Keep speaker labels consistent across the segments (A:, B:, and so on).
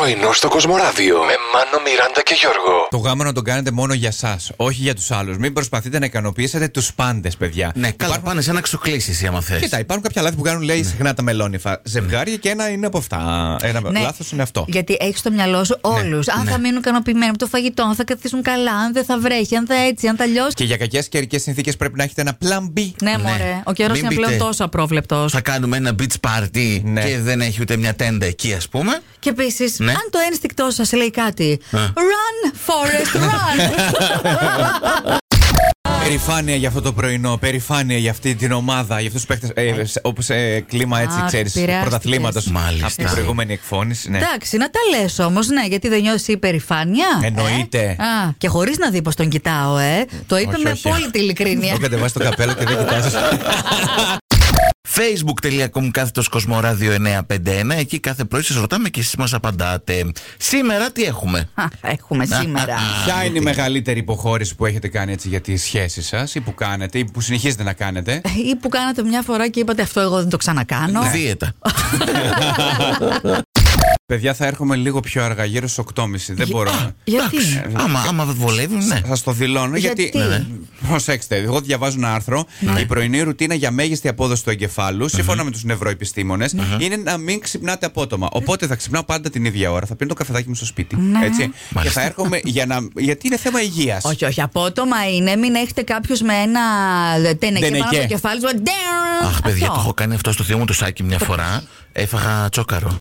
A: Πρωινό στο Κοσμοράδιο με Μάνο, Μιράντα και Γιώργο.
B: Το γάμο να τον κάνετε μόνο για εσά, όχι για τους άλλους. Μην προσπαθείτε να ικανοποιήσετε τους πάντες, παιδιά.
C: Ναι, καλά, πάνε σε να ξοκλήσει άμα θες.
B: Κοίτα, υπάρχουν κάποια λάθη που κάνουν, λέει, συχνά τα μελόνιφα ζευγάρια και ένα είναι από αυτά. Ένα
D: Ναι.
B: λάθος είναι αυτό.
D: Γιατί έχεις στο μυαλό σου όλους. Αν θα μείνουν ικανοποιημένοι από το φαγητό, αν θα καθίσουν καλά, αν δεν θα βρέχει, αν θα έτσι, αν θα λιώσει.
B: Και για κακές καιρικές συνθήκες πρέπει να έχετε ένα plan B.
D: Ναι, μωρέ. Ο καιρός
C: Μην
D: είναι πλέον
C: πείτε.
D: τόσο απρόβλεπτος.
C: Θα κάνουμε ένα beach party
B: Ναι.
C: και δεν έχει ούτε μια τέντα εκεί, ας πούμε.
D: Και επίσης,
C: Ναι.
D: αν το ένστικτό σας λέει κάτι. Run, Forest, run!
B: Περηφάνεια για αυτό το πρωινό, περηφάνεια για αυτή την ομάδα, για αυτούς τους παίχτε. Ε, Όπως κλίμα έτσι,
D: Αχ,
B: ξέρεις,
D: επηρεάστηκες.
B: πρωταθλήματος.
C: Μάλιστα.
B: Από την προηγούμενη εκφώνηση. Ναι.
D: Εντάξει, να τα λες όμως, ναι, γιατί δεν νιώθεις υπερηφάνεια.
B: Εννοείται.
D: Ε; Α, και χωρίς να δει πως τον κοιτάω, ε. Το είπε
B: Όχι,
D: με
B: όχι.
D: απόλυτη ειλικρίνεια.
B: Το κατεβάσει το καπέλο και δεν κοιτάζεις.
C: facebook.com κάθετος Κοσμοράδιο 951. Εκεί κάθε πρωί σας ρωτάμε και εσείς μας απαντάτε. Σήμερα τι έχουμε;
D: Α, Έχουμε σήμερα.
B: Ποια είναι η μεγαλύτερη υποχώρηση που έχετε κάνει έτσι για τη σχέση σας ή που κάνετε ή που συνεχίζετε να κάνετε;
D: Ή που κάνατε μια φορά και είπατε αυτό εγώ δεν το ξανακάνω.
C: Δίαιτα.
B: Παιδιά, θα έρχομαι λίγο πιο αργά, γύρω στις 8.30. Δεν μπορώ. να-
D: Γιατί;
C: άμα, άμα βολεύει, ναι.
B: Σα το δηλώνω γιατί.
D: Γιατί; Ναι, ναι.
B: Προσέξτε, εγώ διαβάζω ένα άρθρο. Η πρωινή ρουτίνα για μέγιστη απόδοση του εγκεφάλου, σύμφωνα με τους νευροεπιστήμονες, είναι να μην ξυπνάτε απότομα. Οπότε θα ξυπνάω πάντα την ίδια ώρα. Θα πίνω το καφεδάκι μου στο σπίτι. Έτσι. Και
C: Μάλιστα.
B: θα έρχομαι για να. Γιατί είναι θέμα υγείας.
D: Όχι, όχι. Απότομα είναι. Μην έχετε κάποιος με ένα τενεκέ πάνω
B: Τενεκέ.
D: στο κεφάλι σου. Ντέρ,
C: Αχ, παιδιά,
D: αυτό.
C: το έχω κάνει αυτό στο θείο μου το σάκι μια φορά. Έφαγα τσόκαρο.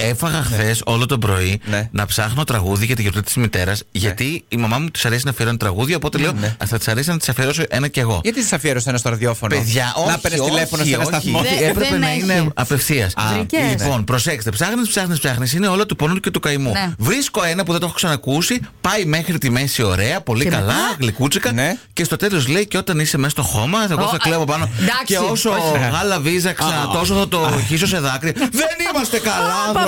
C: Έφαγα χθες όλο το πρωί
B: Ναι.
C: να ψάχνω τραγούδι για τη γιορτή της μητέρας. Γιατί η μαμά μου της αρέσει να αφιερώνει τραγούδια. Οπότε λέω,
B: Ναι.
C: «Α, θα της αρέσει να της αφιερώσω ένα κι εγώ.
B: Γιατί σα αφιέρωσε ένα στο ραδιόφωνο;
C: Παιδιά, όχι.
B: Να παίρνει τηλέφωνο σε ένα
C: όχι,
B: σταθμό.
C: όχι.
D: Δεν-
C: Έπρεπε
D: δεν
C: να
D: έχει.
C: είναι απευθείας.
D: Βρικές.
C: Λοιπόν, προσέξτε. Ψάχνεις, ψάχνεις, ψάχνεις. Είναι όλα του πόνου και του καημού.
D: Ναι.
C: Βρίσκω ένα που δεν το έχω ξανακούσει. Πάει μέχρι τη μέση ωραία, πολύ
D: Και
C: καλά,
D: μετά;
C: γλυκούτσικα.
B: Ναι.
C: Και στο τέλος λέει και όταν είσαι μέσα στο χώμα, εγώ
D: Ω,
C: θα κλέβω πάνω.
D: εντάξει,
C: Και όσο
D: όχι.
C: γάλα βίζαξα, τόσο θα το χύσω σε δάκρυα. Δεν είμαστε καλά,